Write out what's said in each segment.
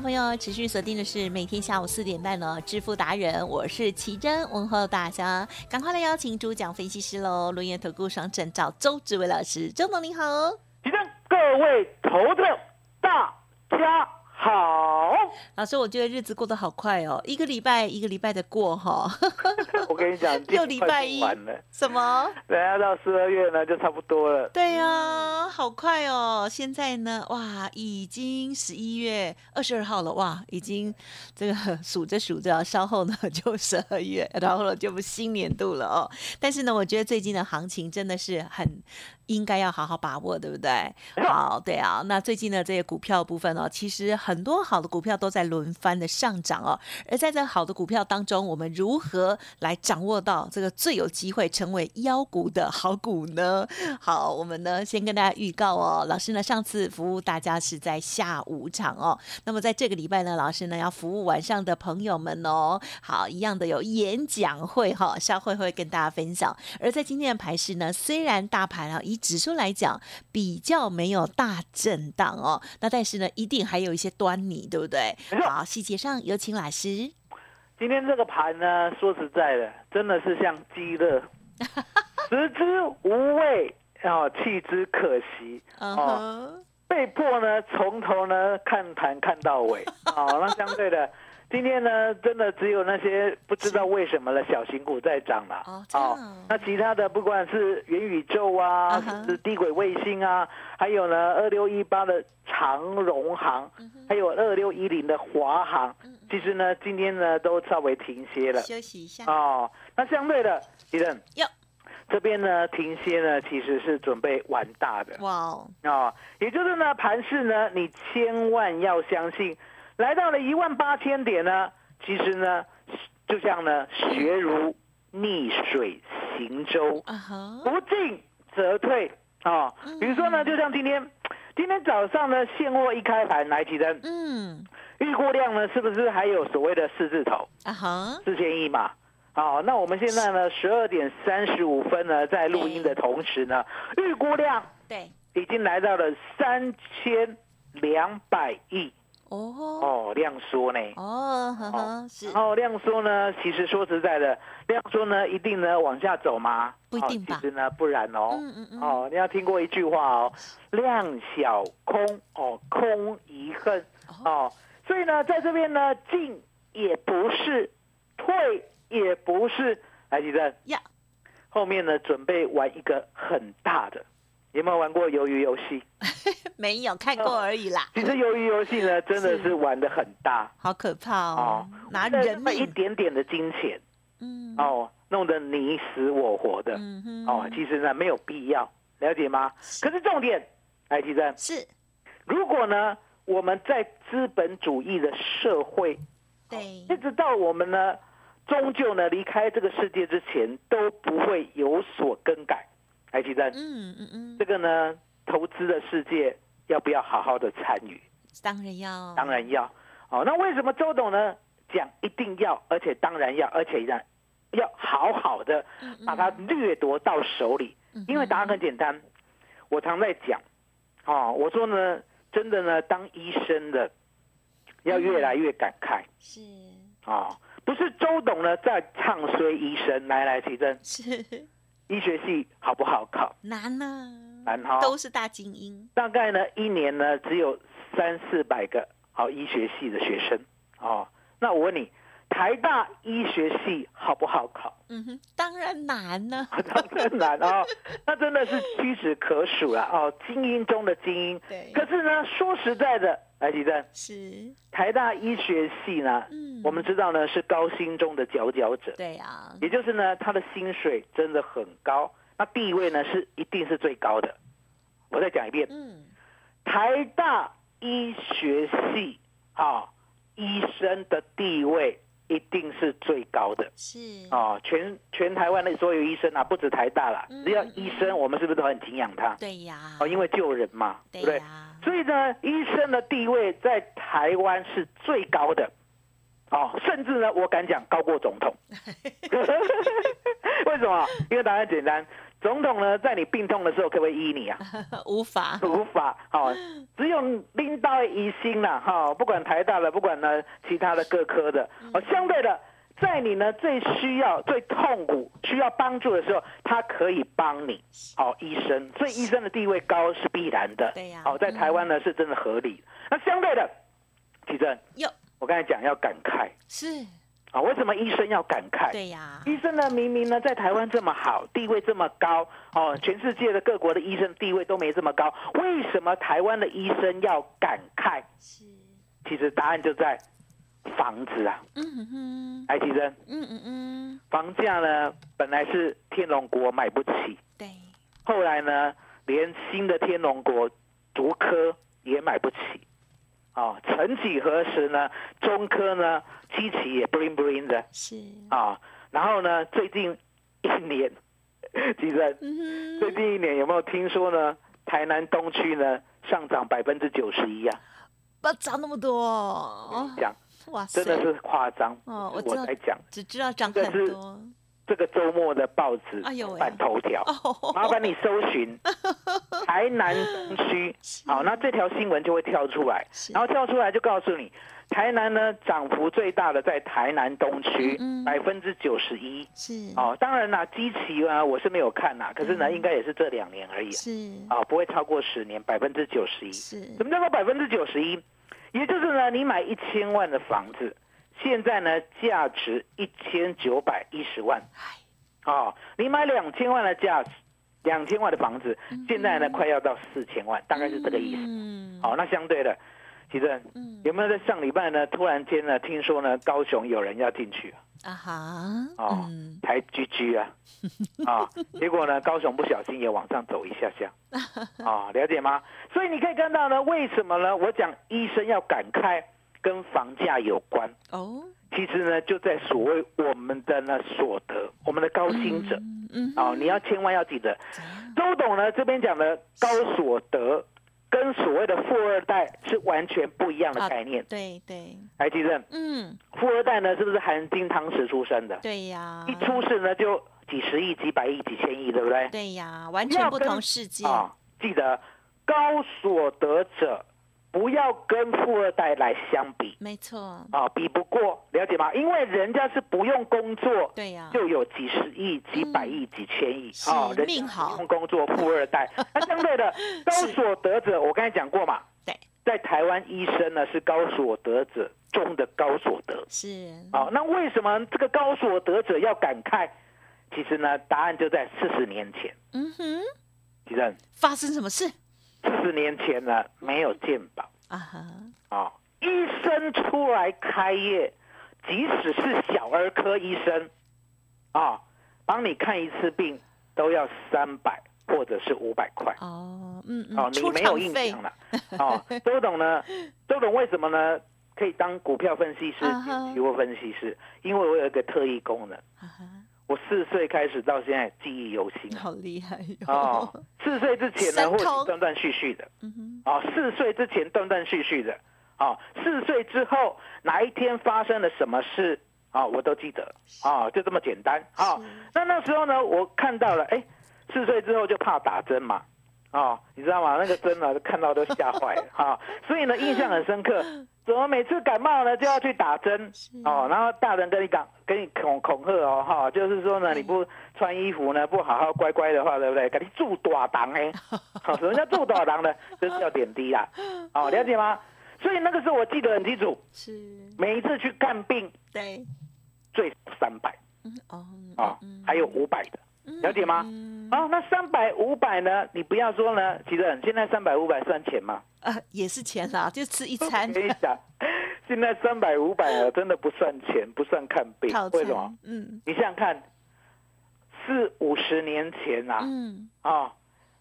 朋友持续锁定的是每天下午四点半的，致富达人，我是奇珍，问候大家，赶快来邀请主讲分析师喽，轮研投顾双证照周志伟老师，周总您好，奇珍，各位投资大家。好，老师，我觉得日子过得好快哦，一个礼拜一个礼拜的过哈。我跟你讲，又礼拜一，什么？等下到十二月呢，就差不多了。对呀，好快哦！现在呢，哇，已经十一月二十二号了，哇，已经这个数着数着，稍后呢就十二月，然后呢就新年度了哦。但是呢，我觉得最近的行情真的是很。应该要好好把握，对不对？好，对啊。那最近的这些股票部分哦，其实很多好的股票都在轮番的上涨哦。而在这好的股票当中，我们如何来掌握到这个最有机会成为妖股的好股呢？好，我们呢先跟大家预告哦，老师呢上次服务大家是在下午场哦。那么在这个礼拜呢，老师呢要服务晚上的朋友们哦。好，一样的有演讲会哈，稍后会跟大家分享。而在今天的排市呢，虽然大盘啊一指数来讲比较没有大震荡哦，那但是呢，一定还有一些端倪，对不对？好，细节上有请老师。今天这个盘呢，说实在的，真的是像鸡肋，食之无味，哦，弃之可惜，哦，被迫呢从头呢看盘看到尾，哦，那相对的。今天呢，真的只有那些不知道为什么的小型股在涨了。哦，那其他的不管是元宇宙啊，是低轨卫星啊，还有呢二六一八的长荣航，还有二六一零的华航，其实呢今天呢都稍微停歇了，休息一下。哦，那相对的，李正，哟，这边呢停歇呢其实是准备玩大的。哇哦，啊，也就是呢盘市呢，你千万要相信。来到了一万八千点呢，其实呢，就像呢，学如逆水行舟，不进则退啊。比如说呢，就像今天，今天早上呢，现货一开盘来几灯，嗯，预估量呢，是不是还有所谓的四字头啊？哈，四千亿嘛。好，那我们现在呢，十二点三十五分呢，在录音的同时呢，预估量对，已经来到了三千两百亿。哦哦，量缩呢？哦，呵呵，是。然后量缩呢，其实说实在的，量缩呢，一定呢往下走吗？不一定吧。其实呢，不然哦。嗯嗯嗯。哦，你要听过一句话哦，量小空哦，空遗恨哦。所以呢，在这边呢，进也不是，退也不是，来，记得呀。后面呢，准备玩一个很大的。有没有玩过鱿鱼游戏？没有，看过而已啦。其实鱿鱼游戏呢，真的是玩的很大，好可怕哦！拿人一点点的金钱，嗯，哦，弄得你死我活的，嗯哦，其实呢没有必要，了解吗？可是重点，来提珍是，如果呢我们在资本主义的社会，对，一直到我们呢终究呢离开这个世界之前都不会有所更改。还记得？嗯嗯嗯，这个呢，投资的世界要不要好好的参与？当然要，当然要。哦，那为什么周董呢讲一定要，而且当然要，而且让要好好的把它掠夺到手里？因为答案很简单，我常在讲，哦，我说呢，真的呢，当医生的要越来越感慨。是。啊，不是周董呢在唱衰医生，来来提真。是。医学系好不好考？难呢，难哈，都是大精英。大概呢，一年呢只有三四百个好医学系的学生哦。那我问你，台大医学系好不好考？嗯哼，当然难呢，当然难哦。那真的是屈指可数了哦，精英中的精英。对。可是呢，说实在的。来，吉正是台大医学系呢，嗯，我们知道呢是高薪中的佼佼者，对呀，也就是呢他的薪水真的很高，那地位呢是一定是最高的。我再讲一遍，嗯，台大医学系啊，医生的地位。一定是最高的，是哦，全全台湾的所有医生啊，不止台大啦，只要医生，我们是不是都很敬仰他？对呀，哦，因为救人嘛，对不对？所以呢，医生的地位在台湾是最高的，哦，甚至呢，我敢讲高过总统。为什么？因为答案简单。总统呢，在你病痛的时候，可不可以医你啊？无法，无法。好，只有拎到医心了。哈，不管台大的，不管呢其他的各科的。哦，相对的，在你呢最需要、最痛苦、需要帮助的时候，他可以帮你。哦，医生，所以医生的地位高是必然的。对呀。哦，在台湾呢是真的合理。那相对的，奇正，哟，我刚才讲要感慨。是。啊，为什么医生要感慨？对呀，医生呢，明明呢在台湾这么好，地位这么高，哦，全世界的各国的医生地位都没这么高，为什么台湾的医生要感慨？是，其实答案就在房子啊。嗯哼，艾奇珍。嗯嗯嗯，房价呢本来是天龙国买不起，对，后来呢连新的天龙国竹科也买不起。啊，曾几何时呢？中科呢，机器也 bling bling 的，是啊。然后呢，最近一年，其实最近一年有没有听说呢？台南东区呢上涨百分之九十一啊，不涨那么多，哦讲哇，真的是夸张哦。我在讲，只知道涨很多。这个周末的报纸版头条，麻烦你搜寻 台南东区，好，那这条新闻就会跳出来，然后跳出来就告诉你，台南呢涨幅最大的在台南东区，百分之九十一，是。哦，当然啦，基期啊我是没有看呐，可是呢应该也是这两年而已，是。啊，不会超过十年，百分之九十一，是，什么叫做百分之九十一？也就是呢，你买一千万的房子。现在呢，价值一千九百一十万，哦，你买两千万的价值，两千万的房子，现在呢快要到四千万，大概是这个意思。嗯，好，那相对的，其实有没有在上礼拜呢？突然间呢，听说呢，高雄有人要进去啊哈，哦，台居居啊，啊，结果呢，高雄不小心也往上走一下下，啊，了解吗？所以你可以看到呢，为什么呢？我讲医生要感慨。跟房价有关哦，其实呢，就在所谓我们的那所得，我们的高薪者，嗯，哦，你要千万要记得，周董呢这边讲的高所得，跟所谓的富二代是完全不一样的概念，对对，还记得？嗯，富二代呢是不是含金汤匙出生的？对呀，一出世呢就几十亿、几百亿、几千亿，对不对？对呀，完全不同世界啊！记得高所得者。不要跟富二代来相比，没错啊，比不过，了解吗？因为人家是不用工作，对呀，就有几十亿、几百亿、几千亿啊，命好，不用工作，富二代。那 相对的高所得者，我刚才讲过嘛，对，在台湾医生呢是高所得者中的高所得，是啊。那为什么这个高所得者要感慨？其实呢，答案就在四十年前。嗯哼，吉正，发生什么事？四年前呢，没有健保啊哈啊，医生出来开业，即使是小儿科医生啊，帮你看一次病都要三百或者是五百块哦，嗯嗯，哦，你没有印象了哦，周董呢？周董为什么呢？可以当股票分析师、期货分析师，因为我有一个特异功能。我四岁开始到现在记忆犹新，好厉害哦！四岁之前呢，或者断断续续的，哦，四岁之前断断续续的，哦，四岁之后哪一天发生了什么事啊，我都记得，啊，就这么简单，啊，那那时候呢，我看到了，哎，四岁之后就怕打针嘛。哦，你知道吗？那个针啊，看到都吓坏了 哈。所以呢，印象很深刻。怎么每次感冒呢就要去打针？哦，然后大人跟你讲，跟你恐恐吓哦，哈，就是说呢，你不穿衣服呢，不好好乖乖的话，对不对？给你住大档哎。好，什么叫住大档呢？就是要点滴啦。哦，了解吗？所以那个时候我记得很清楚。是。每一次去看病，对，最三百。哦。啊，还有五百的。了解吗？哦，那三百五百呢？你不要说呢，其实现在三百五百算钱吗？呃，也是钱啦，就吃一餐。跟你讲，现在三百五百啊，真的不算钱，不算看病。为什么？嗯，你想想看，四五十年前啊，嗯，啊，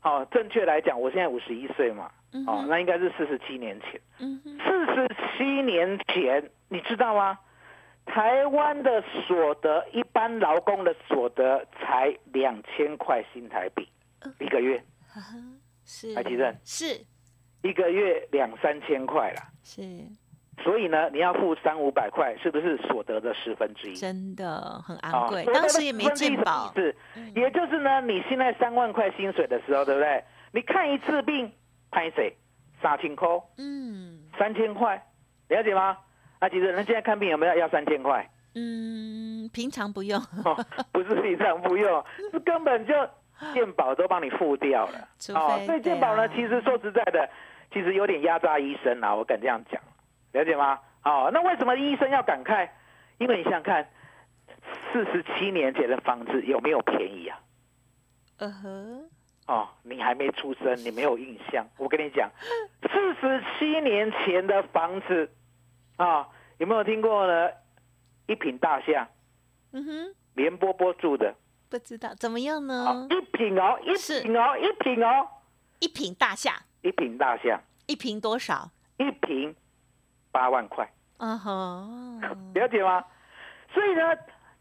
好，正确来讲，我现在五十一岁嘛，哦，那应该是四十七年前。嗯，四十七年前，你知道吗？台湾的所得，一般劳工的所得才两千块新台币一个月，是，还记得？是，一个月两三千块啦，是。所以呢，你要付三五百块，是不是所得的十分之一？真的很昂贵，当时也没健保。是，也就是呢，你现在三万块薪水的时候，对不对？你看一次病，拍谁？三千块，嗯，三千块，了解吗？啊，其实人现在看病有没有要三千块？嗯，平常不用，不是平常不用，是根本就健保都帮你付掉了。哦，所以健保呢，其实说实在的，其实有点压榨医生啊，我敢这样讲，了解吗？哦，那为什么医生要感慨？因为你想想看，四十七年前的房子有没有便宜啊？嗯哼。哦，你还没出生，你没有印象。我跟你讲，四十七年前的房子。啊，有没有听过呢？一品大象，嗯哼，连波波住的，不知道怎么样呢？一品哦，一品哦，一品哦，一品大象，一品大象，一瓶多少？一瓶八万块，嗯哼，了解吗？所以呢，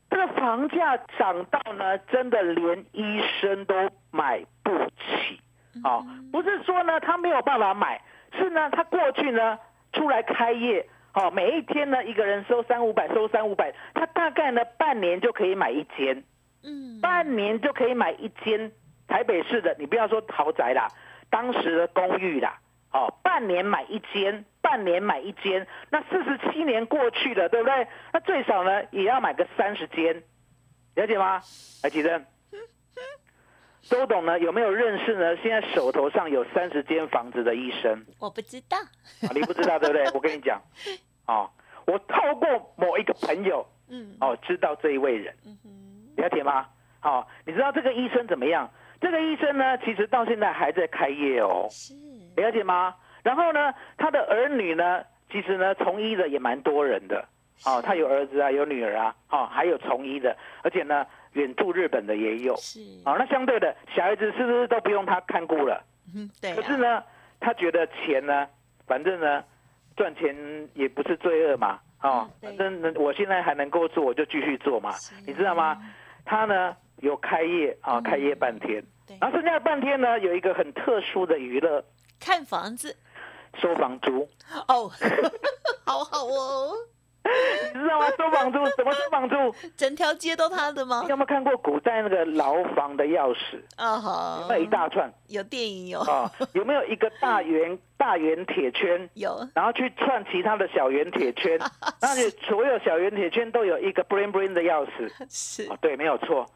这个房价涨到呢，真的连医生都买不起啊！不是说呢，他没有办法买，是呢，他过去呢出来开业。哦，每一天呢，一个人收三五百，收三五百，他大概呢半年就可以买一间，嗯，半年就可以买一间台北市的，你不要说豪宅啦，当时的公寓啦，哦，半年买一间，半年买一间，那四十七年过去了，对不对？那最少呢也要买个三十间，了解吗？来，记得。周董呢有没有认识呢？现在手头上有三十间房子的医生，我不知道，你不知道对不对？我跟你讲，哦，我透过某一个朋友，嗯，哦，知道这一位人，了解吗？好，你知道这个医生怎么样？这个医生呢，其实到现在还在开业哦，是，了解吗？然后呢，他的儿女呢，其实呢，从医的也蛮多人的，哦，他有儿子啊，有女儿啊，哦，还有从医的，而且呢。远住日本的也有，是哦，那相对的小孩子是不是都不用他看顾了？嗯，对。可是呢，他觉得钱呢，反正呢，赚钱也不是罪恶嘛，哦，反正我现在还能够做，我就继续做嘛，你知道吗？他呢有开业啊，开业半天，然后剩下半天呢，有一个很特殊的娱乐，看房子，收房租。哦，好好哦。你知道吗？收房租？什么收房租？整条街都他的吗？你有没有看过古代那个牢房的钥匙？啊哈，有没有一大串？有电影有啊？有没有一个大圆 大圆铁圈？有，然后去串其他的小圆铁圈，那你所有小圆铁圈都有一个 bling bling 的钥匙。是，对，没有错。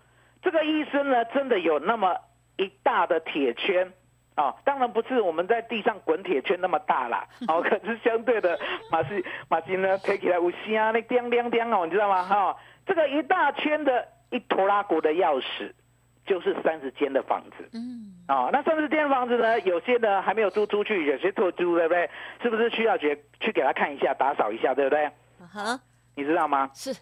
这个医生呢，真的有那么一大的铁圈。哦，当然不是我们在地上滚铁圈那么大啦，哦，可是相对的马斯马斯呢，推起来无锡啊，那叮叮叮哦，你知道吗？哈，这个一大圈的一拖拉鼓的钥匙，就是三十间的房子。嗯，哦，那三十间房子呢，有些呢还没有租出去，有些做租，对不对？是不是需要去去给他看一下，打扫一下，对不对？哈，你知道吗？是，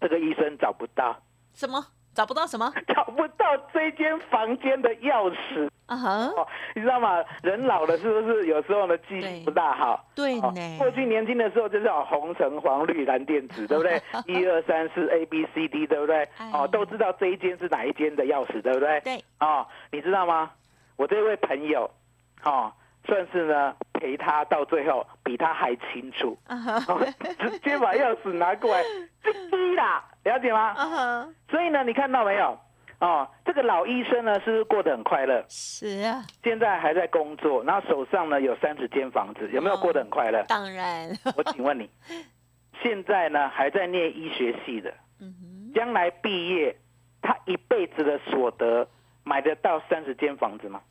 这个医生找不到什么？找不到什么？找不到这间房间的钥匙。啊哈，你知道吗？人老了是不是有时候呢记忆不大好？对呢。过去年轻的时候就是红橙黄绿蓝靛紫，对不对？一二三四 A B C D，对不对？哦，都知道这一间是哪一间的钥匙，对不对？对。哦，你知道吗？我这位朋友，哦，算是呢陪他到最后比他还清楚，直接把钥匙拿过来，滴啦，了解吗？所以呢，你看到没有？哦，这个老医生呢，是不是过得很快乐？是啊，现在还在工作，然后手上呢有三十间房子，有没有过得很快乐？当然。我请问你，现在呢还在念医学系的，嗯将来毕业，他一辈子的所得买得到三十间房子吗？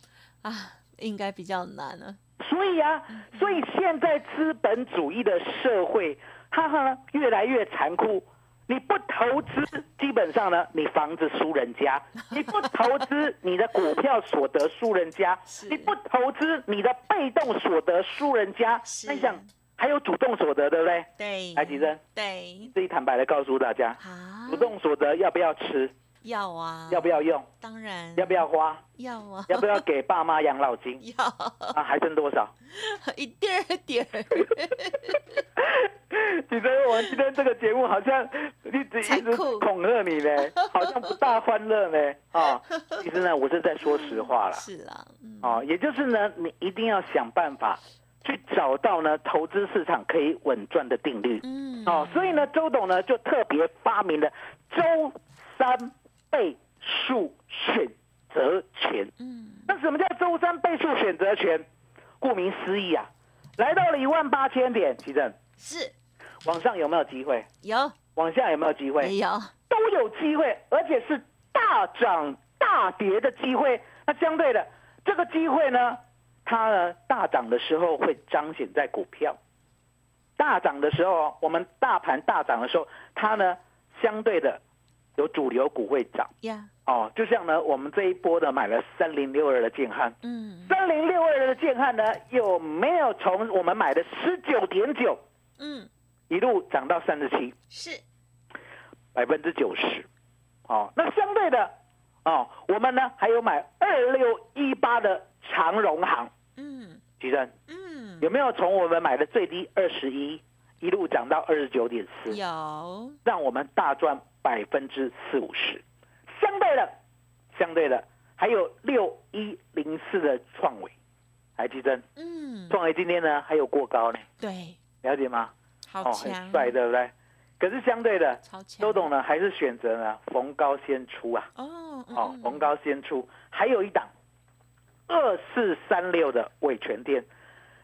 啊，应该比较难了。所以啊，所以现在资本主义的社会，哈哈越来越残酷。你不投资，基本上呢，你房子输人家；你不投资，你的股票所得输人家；你不投资，你的被动所得输人家。那你想还有主动所得，对不对？对。来，吉珍。对。自己坦白的告诉大家，主动所得要不要吃？要啊，要不要用？当然。要不要花？要啊。要不要给爸妈养老金？要。啊，还剩多少？一点点。你觉得我们今天这个节目好像一直一直恐吓你呢，好像不大欢乐呢？啊，其实呢，我是在说实话了。是啊。哦，也就是呢，你一定要想办法去找到呢投资市场可以稳赚的定律。嗯。哦，所以呢，周董呢就特别发明了周三。倍数选择权，嗯，那什么叫周三倍数选择权？顾名思义啊，来到了一万八千点，奇正是往上有没有机会？有，往下有没有机会？有，都有机会，而且是大涨大跌的机会。那相对的，这个机会呢，它呢大涨的时候会彰显在股票，大涨的时候，我们大盘大涨的时候，它呢相对的。有主流股会涨，呀，哦，就像呢，我们这一波的买了三零六二的建汉，嗯，三零六二的建汉呢，有没有从我们买的十九点九，嗯，一路涨到三十七，是。百分之九十，哦，那相对的，哦，我们呢还有买二六一八的长荣行，嗯，吉生，嗯，有没有从我们买的最低二十一一路涨到二十九点四，有，让我们大赚。百分之四五十，相对的，相对的，还有六一零四的创伟，还记得？嗯，创伟今天呢还有过高呢，对，了解吗？好强，很帅，对不对？可是相对的，周董呢还是选择呢逢高先出啊，哦，哦，逢高先出，还有一档二四三六的伟全天，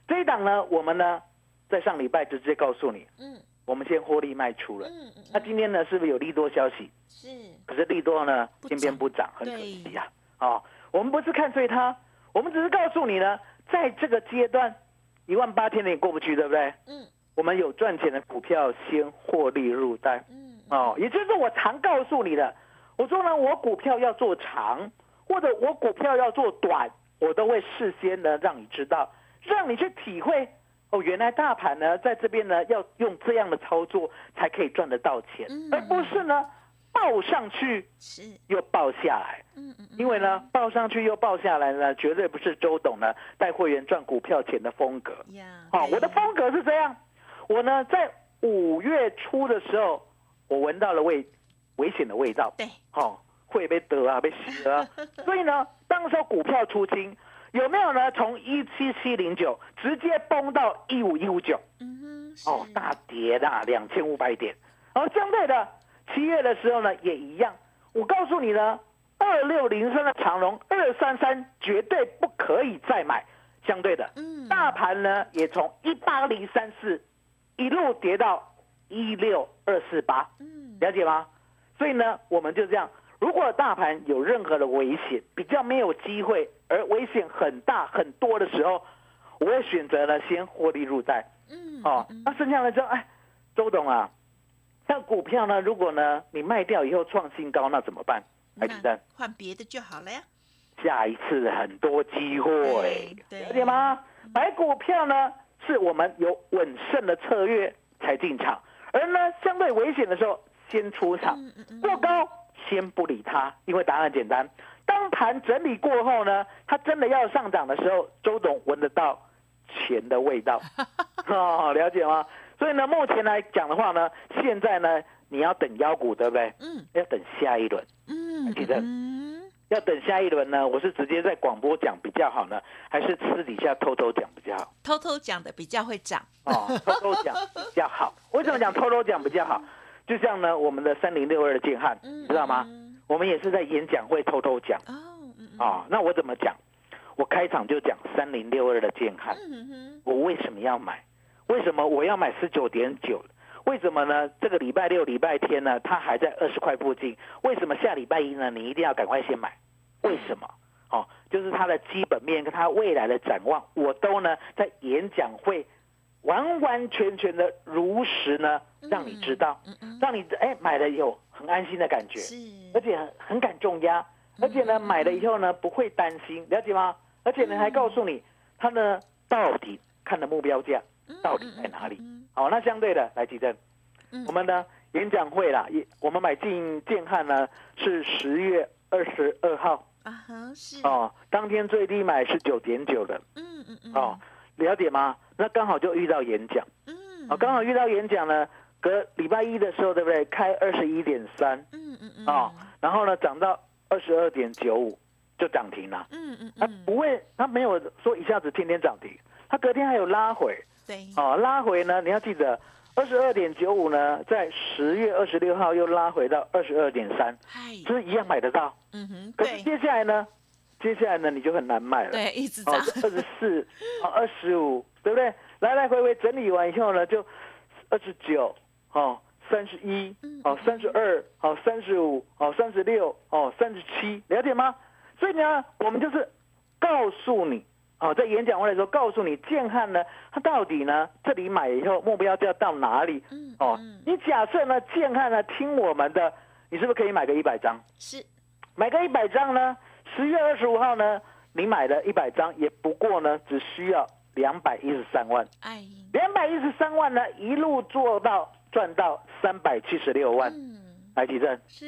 这一档呢，我们呢在上礼拜就直接告诉你，嗯。我们先获利卖出了，嗯嗯，那今天呢是不是有利多消息？是，可是利多呢偏偏不涨，很可惜啊。哦，我们不是看衰它，我们只是告诉你呢，在这个阶段一万八千点过不去，对不对？嗯，我们有赚钱的股票先获利入袋，嗯，哦，也就是我常告诉你的，我说呢，我股票要做长，或者我股票要做短，我都会事先呢让你知道，让你去体会。哦，原来大盘呢，在这边呢，要用这样的操作才可以赚得到钱，而不是呢，报上去是又报下来。嗯嗯，因为呢，报上去又报下来呢，绝对不是周董呢带会员赚股票钱的风格。好，我的风格是这样。我呢，在五月初的时候，我闻到了危危险的味道。对，好，会被得啊，被洗啊。所以呢，当时候股票出清。有没有呢？从一七七零九直接崩到一五一五九，嗯哼，哦，大跌啦，两千五百点。而相对的，七月的时候呢，也一样。我告诉你呢，二六零三的长龙，二三三绝对不可以再买。相对的，嗯，大盘呢也从一八零三四一路跌到一六二四八，嗯，了解吗？所以呢，我们就这样。如果大盘有任何的危险，比较没有机会，而危险很大很多的时候，我会选择呢先获利入袋。嗯，哦，那剩下的就哎，周董啊，像股票呢，如果呢你卖掉以后创新高，那怎么办？还子弹换别的就好了呀。下一次很多机会，了解吗？买股票呢，是我们有稳胜的策略才进场，而呢相对危险的时候先出场，过高。先不理他，因为答案简单，当盘整理过后呢，它真的要上涨的时候，周董闻得到钱的味道，哦，了解吗？所以呢，目前来讲的话呢，现在呢，你要等妖股，对不对？嗯。要等下一轮。嗯。记得。要等下一轮呢？我是直接在广播讲比较好呢，还是私底下偷偷讲比较好？偷偷讲的比较会涨。哦，偷偷讲比较好。为什么讲 偷偷讲比较好？就像呢，我们的三零六二的建汉，知道吗？我们也是在演讲会偷偷讲。哦。啊，那我怎么讲？我开场就讲三零六二的建汉，我为什么要买？为什么我要买十九点九？为什么呢？这个礼拜六、礼拜天呢，它还在二十块附近。为什么下礼拜一呢？你一定要赶快先买？为什么？哦，就是它的基本面跟它未来的展望，我都呢在演讲会完完全全的如实呢让你知道，让你哎买了有很安心的感觉，而且很敢重压，而且呢买了以后呢不会担心，了解吗？而且呢还告诉你它呢到底看的目标价到底在哪里？好，那相对的来举证，我们呢演讲会啦，也我们买进建汉呢是十月二十二号。啊，是。哦，当天最低买是九点九的，嗯嗯嗯，哦，了解吗？那刚好就遇到演讲，嗯，啊，刚好遇到演讲呢，隔礼拜一的时候，对不对？开二十一点三，嗯嗯嗯，哦，然后呢涨到二十二点九五就涨停了，嗯嗯，它不会，它没有说一下子天天涨停，它隔天还有拉回。对，哦，拉回呢？你要记得，二十二点九五呢，在十月二十六号又拉回到二十二点三，就是一样买得到。嗯哼，可是接下来呢？接下来呢，你就很难卖了。对，一直涨。二十四，哦，二十五，对不对？来来回回整理完以后呢，就二十九，哦，三十一，哦，三十二，哦，三十五，哦，三十六，哦，三十七，了解吗？所以呢，我们就是告诉你。哦，在演讲会的时候告诉你，建汉呢，它到底呢，这里买以后目标就要到哪里？嗯，哦，你假设呢，建汉呢听我们的，你是不是可以买个一百张？是，买个一百张呢？十月二十五号呢，你买了一百张，也不过呢，只需要两百一十三万。哎，两百一十三万呢，一路做到赚到三百七十六万。嗯，来提正是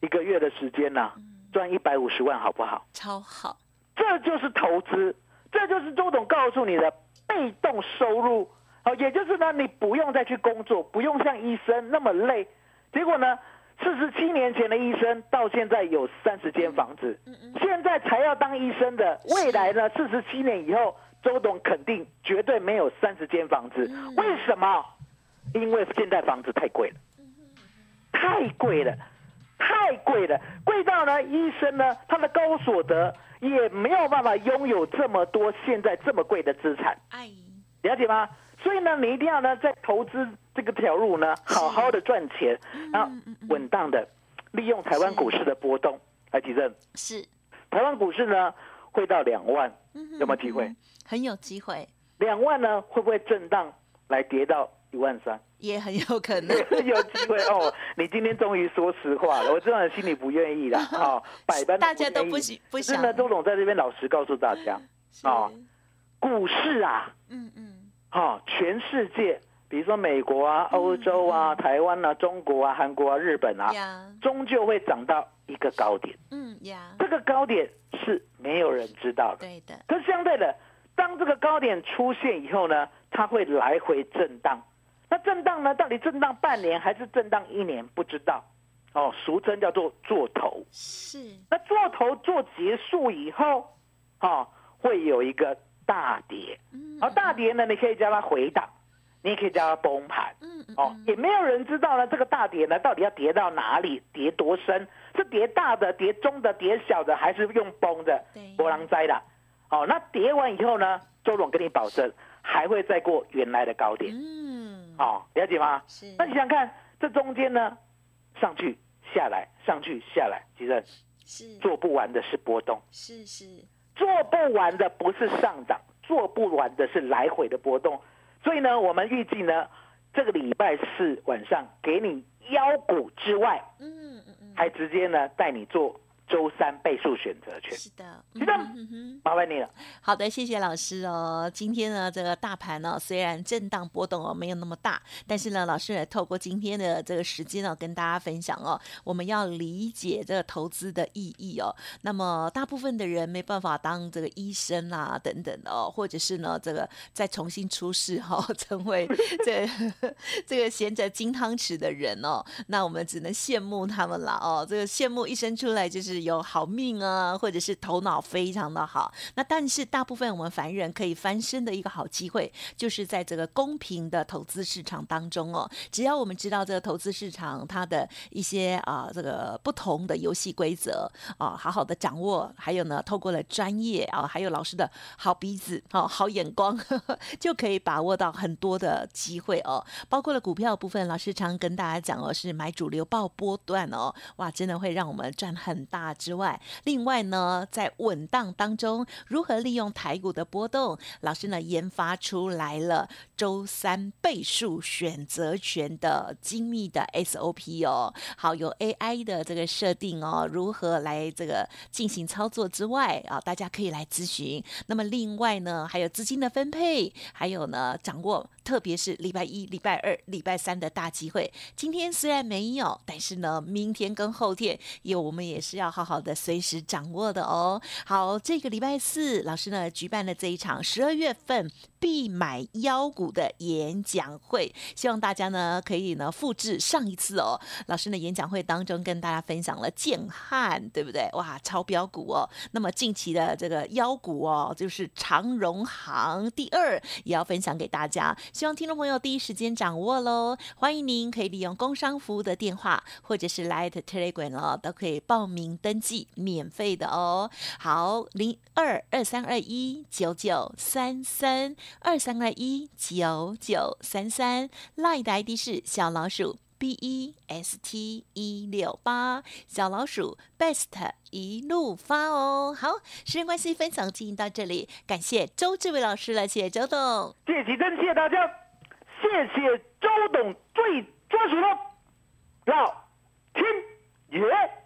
一个月的时间呢，赚一百五十万，好不好？超好，这就是投资。这就是周董告诉你的被动收入，好，也就是呢，你不用再去工作，不用像医生那么累。结果呢，四十七年前的医生到现在有三十间房子，现在才要当医生的，未来呢，四十七年以后，周董肯定绝对没有三十间房子。为什么？因为现在房子太贵了，太贵了，太贵了，贵到呢，医生呢，他的高所得。也没有办法拥有这么多现在这么贵的资产，哎，了解吗？所以呢，你一定要呢在投资这个条路呢，好好的赚钱，然后稳当的利用台湾股市的波动来提振。是，台湾股市呢会到两万，有没有机会？很有机会。两万呢会不会震荡来跌到？一万三也很有可能 有机会哦。你今天终于说实话了，我知道你心里不愿意啦。哈，百般大家都不喜不想。真的，周总在这边老实告诉大家啊，股市啊，嗯嗯，哈，全世界，比如说美国啊、欧洲啊、台湾啊、中国啊、韩国啊、日本啊，终究会涨到一个高点。嗯呀，这个高点是没有人知道的。对的。可是相对的，当这个高点出现以后呢，它会来回震荡。那震荡呢？到底震荡半年还是震荡一年？不知道，哦，俗称叫做做头。是。那做头做结束以后，哦，会有一个大跌。嗯。而大跌呢，你可以叫它回档，你可以叫它崩盘。嗯嗯。哦，也没有人知道呢，这个大跌呢，到底要跌到哪里？跌多深？是跌大的、跌中的、跌小的，还是用崩的？波浪灾的。哦，那跌完以后呢，周总跟你保证，还会再过原来的高点。嗯。哦，了解吗？是。那你想看这中间呢，上去下来，上去下来，其实是做不完的是波动，是是做不完的不是上涨，做不完的是来回的波动。所以呢，我们预计呢，这个礼拜四晚上给你腰股之外，嗯嗯嗯，还直接呢带你做周三倍数选择权。是的，是的，麻烦你了。好的，谢谢老师哦。今天呢，这个大盘呢，虽然震荡波动哦没有那么大，但是呢，老师也透过今天的这个时间呢，跟大家分享哦，我们要理解这个投资的意义哦。那么大部分的人没办法当这个医生啊等等哦，或者是呢，这个再重新出世哈，成为这 这个衔着金汤匙的人哦，那我们只能羡慕他们了哦。这个羡慕一生出来就是有好命啊，或者是头脑非常的好。那但是大部分我们凡人可以翻身的一个好机会，就是在这个公平的投资市场当中哦。只要我们知道这个投资市场它的一些啊这个不同的游戏规则啊，好好的掌握，还有呢，透过了专业啊，还有老师的好鼻子哦，好眼光，就可以把握到很多的机会哦。包括了股票部分，老师常跟大家讲哦，是买主流报波段哦，哇，真的会让我们赚很大之外，另外呢，在稳当当中。如何利用台股的波动？老师呢研发出来了周三倍数选择权的精密的 SOP 哦。好，有 AI 的这个设定哦，如何来这个进行操作之外啊，大家可以来咨询。那么另外呢，还有资金的分配，还有呢掌握，特别是礼拜一、礼拜二、礼拜三的大机会。今天虽然没有，但是呢，明天跟后天有，我们也是要好好的随时掌握的哦。好，这个礼拜四。老师呢举办了这一场十二月份必买妖股的演讲会，希望大家呢可以呢复制上一次哦。老师的演讲会当中跟大家分享了建汉，对不对？哇，超标股哦。那么近期的这个妖股哦，就是长荣行第二，也要分享给大家，希望听众朋友第一时间掌握喽。欢迎您可以利用工商服务的电话，或者是 Light Telegram 哦，都可以报名登记，免费的哦。好，零二。二三二一九九三三，二三二一九九三三，赖的 ID 是小老鼠 B E S T 一六八，小老鼠 Best 一路发哦。好，时间关系，分享进行到这里，感谢周志伟老师了，谢谢周董，谢谢奇珍，谢谢大家，谢谢周董最专属的老天爷。